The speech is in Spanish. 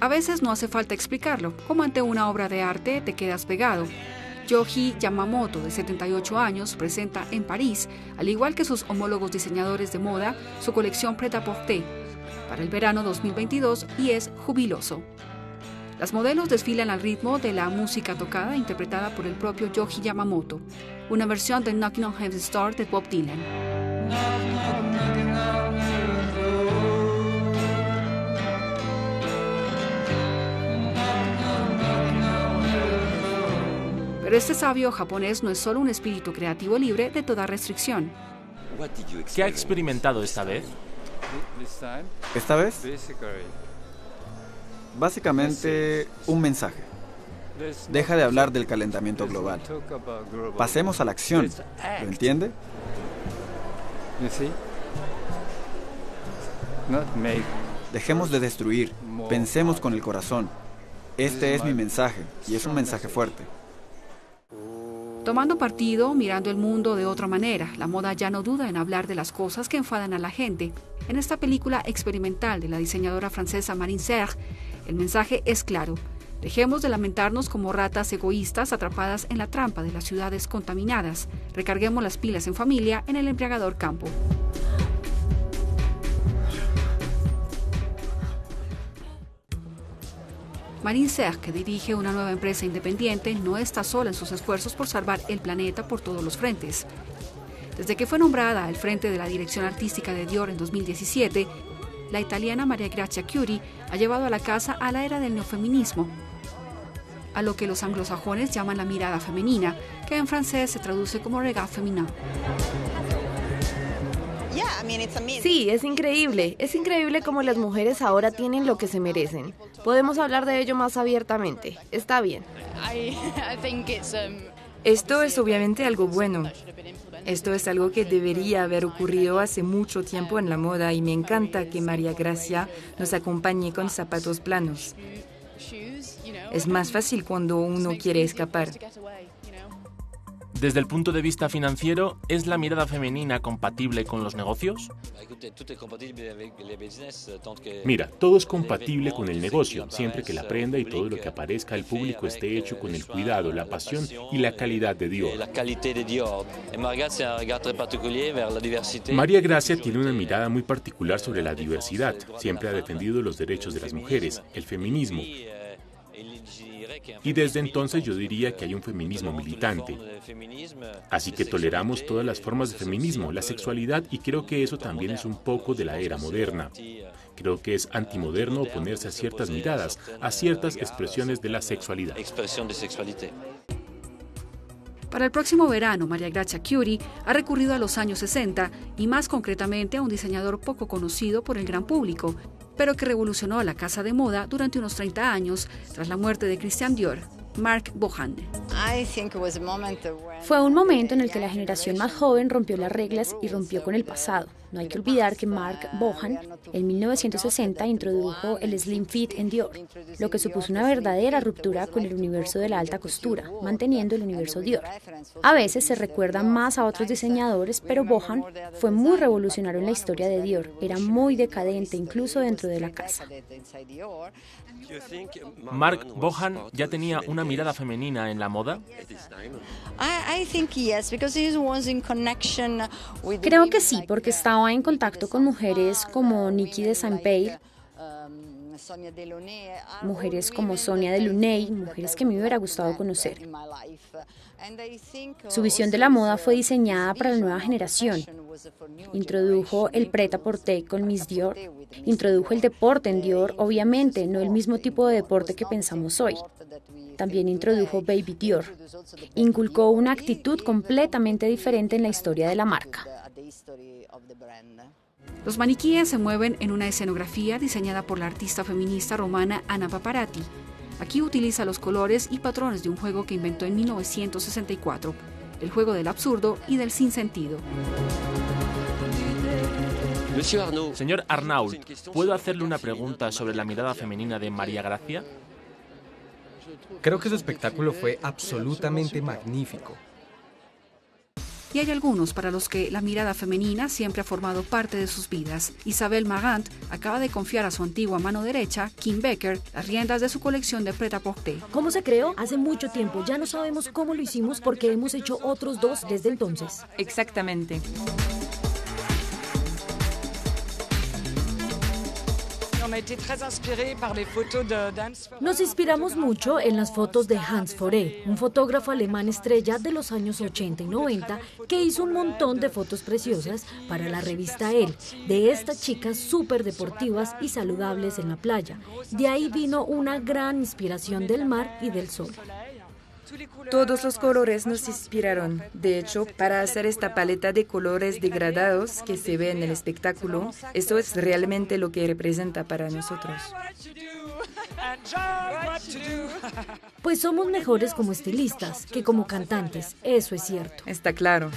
A veces no hace falta explicarlo, como ante una obra de arte te quedas pegado. Yoji Yamamoto, de 78 años, presenta en París, al igual que sus homólogos diseñadores de moda, su colección Pret-à-Porter para el verano 2022 y es jubiloso. Las modelos desfilan al ritmo de la música tocada interpretada por el propio Yoji Yamamoto, una versión de Knocking on Heaven's Door de Bob Dylan. Este sabio japonés no es solo un espíritu creativo libre de toda restricción. ¿Qué ha experimentado esta vez? Esta vez, básicamente un mensaje. Deja de hablar del calentamiento global. Pasemos a la acción. ¿Lo entiende? Dejemos de destruir. Pensemos con el corazón. Este es mi mensaje y es un mensaje fuerte. Tomando partido, mirando el mundo de otra manera, la moda ya no duda en hablar de las cosas que enfadan a la gente. En esta película experimental de la diseñadora francesa Marine Serre, el mensaje es claro. Dejemos de lamentarnos como ratas egoístas atrapadas en la trampa de las ciudades contaminadas. Recarguemos las pilas en familia en el embriagador campo. Marine Serre, que dirige una nueva empresa independiente, no está sola en sus esfuerzos por salvar el planeta por todos los frentes. Desde que fue nombrada al frente de la dirección artística de Dior en 2017, la italiana Maria Grazia Chiuri ha llevado a la casa a la era del neofeminismo, a lo que los anglosajones llaman la mirada femenina, que en francés se traduce como regard féminin. Sí, es increíble. Es increíble cómo las mujeres ahora tienen lo que se merecen. Podemos hablar de ello más abiertamente. Está bien. Esto es obviamente algo bueno. Esto es algo que debería haber ocurrido hace mucho tiempo en la moda y me encanta que María Gracia nos acompañe con zapatos planos. Es más fácil cuando uno quiere escapar. Desde el punto de vista financiero, ¿es la mirada femenina compatible con los negocios? Mira, todo es compatible con el negocio, siempre que la prenda y todo lo que aparezca al público esté hecho con el cuidado, la pasión y la calidad de Dios. María Gracia tiene una mirada muy particular sobre la diversidad. Siempre ha defendido los derechos de las mujeres, el feminismo. Y desde entonces yo diría que hay un feminismo militante. Así que toleramos todas las formas de feminismo, la sexualidad, y creo que eso también es un poco de la era moderna. Creo que es antimoderno oponerse a ciertas miradas, a ciertas expresiones de la sexualidad. Para el próximo verano, María Grazia Chiuri ha recurrido a los años 60 y más concretamente a un diseñador poco conocido por el gran público, pero que revolucionó a la casa de moda durante unos 30 años tras la muerte de Christian Dior, Mark Bohan. Fue un momento en el que la generación más joven rompió las reglas y rompió con el pasado. No hay que olvidar que Mark Bohan en 1960 introdujo el slim fit en Dior, lo que supuso una verdadera ruptura con el universo de la alta costura, manteniendo el universo Dior. A veces se recuerda más a otros diseñadores, pero Bohan fue muy revolucionario en la historia de Dior. Era muy decadente incluso dentro de la casa. Mark Bohan ya tenía una mirada femenina en la moda. Creo que sí, porque estaba en contacto con mujeres como Nikki de Saint-Père, mujeres como Sonia de Luney, mujeres que me hubiera gustado conocer. Su visión de la moda fue diseñada para la nueva generación. Introdujo el preta-porter con Miss Dior. Introdujo el deporte en Dior, obviamente, no el mismo tipo de deporte que pensamos hoy. También introdujo Baby Dior. Inculcó una actitud completamente diferente en la historia de la marca. Los maniquíes se mueven en una escenografía diseñada por la artista feminista romana Anna Paparati. Aquí utiliza los colores y patrones de un juego que inventó en 1964, el juego del absurdo y del sinsentido. Señor Arnault, ¿puedo hacerle una pregunta sobre la mirada femenina de María Gracia? Creo que su espectáculo fue absolutamente magnífico. Y hay algunos para los que la mirada femenina siempre ha formado parte de sus vidas. Isabel Magant acaba de confiar a su antigua mano derecha, Kim Becker, las riendas de su colección de Pret-à-Porter. ¿Cómo se creó? Hace mucho tiempo. Ya no sabemos cómo lo hicimos porque hemos hecho otros dos desde entonces. Exactamente. Nos inspiramos mucho en las fotos de Hans Fauré, un fotógrafo alemán estrella de los años 80 y 90 que hizo un montón de fotos preciosas para la revista Elle, de estas chicas súper deportivas y saludables en la playa. De ahí vino una gran inspiración del mar y del sol. Todos los colores nos inspiraron. De hecho, para hacer esta paleta de colores degradados que se ve en el espectáculo, eso es realmente lo que representa para nosotros. Pues somos mejores como estilistas que como cantantes, eso es cierto. Está claro.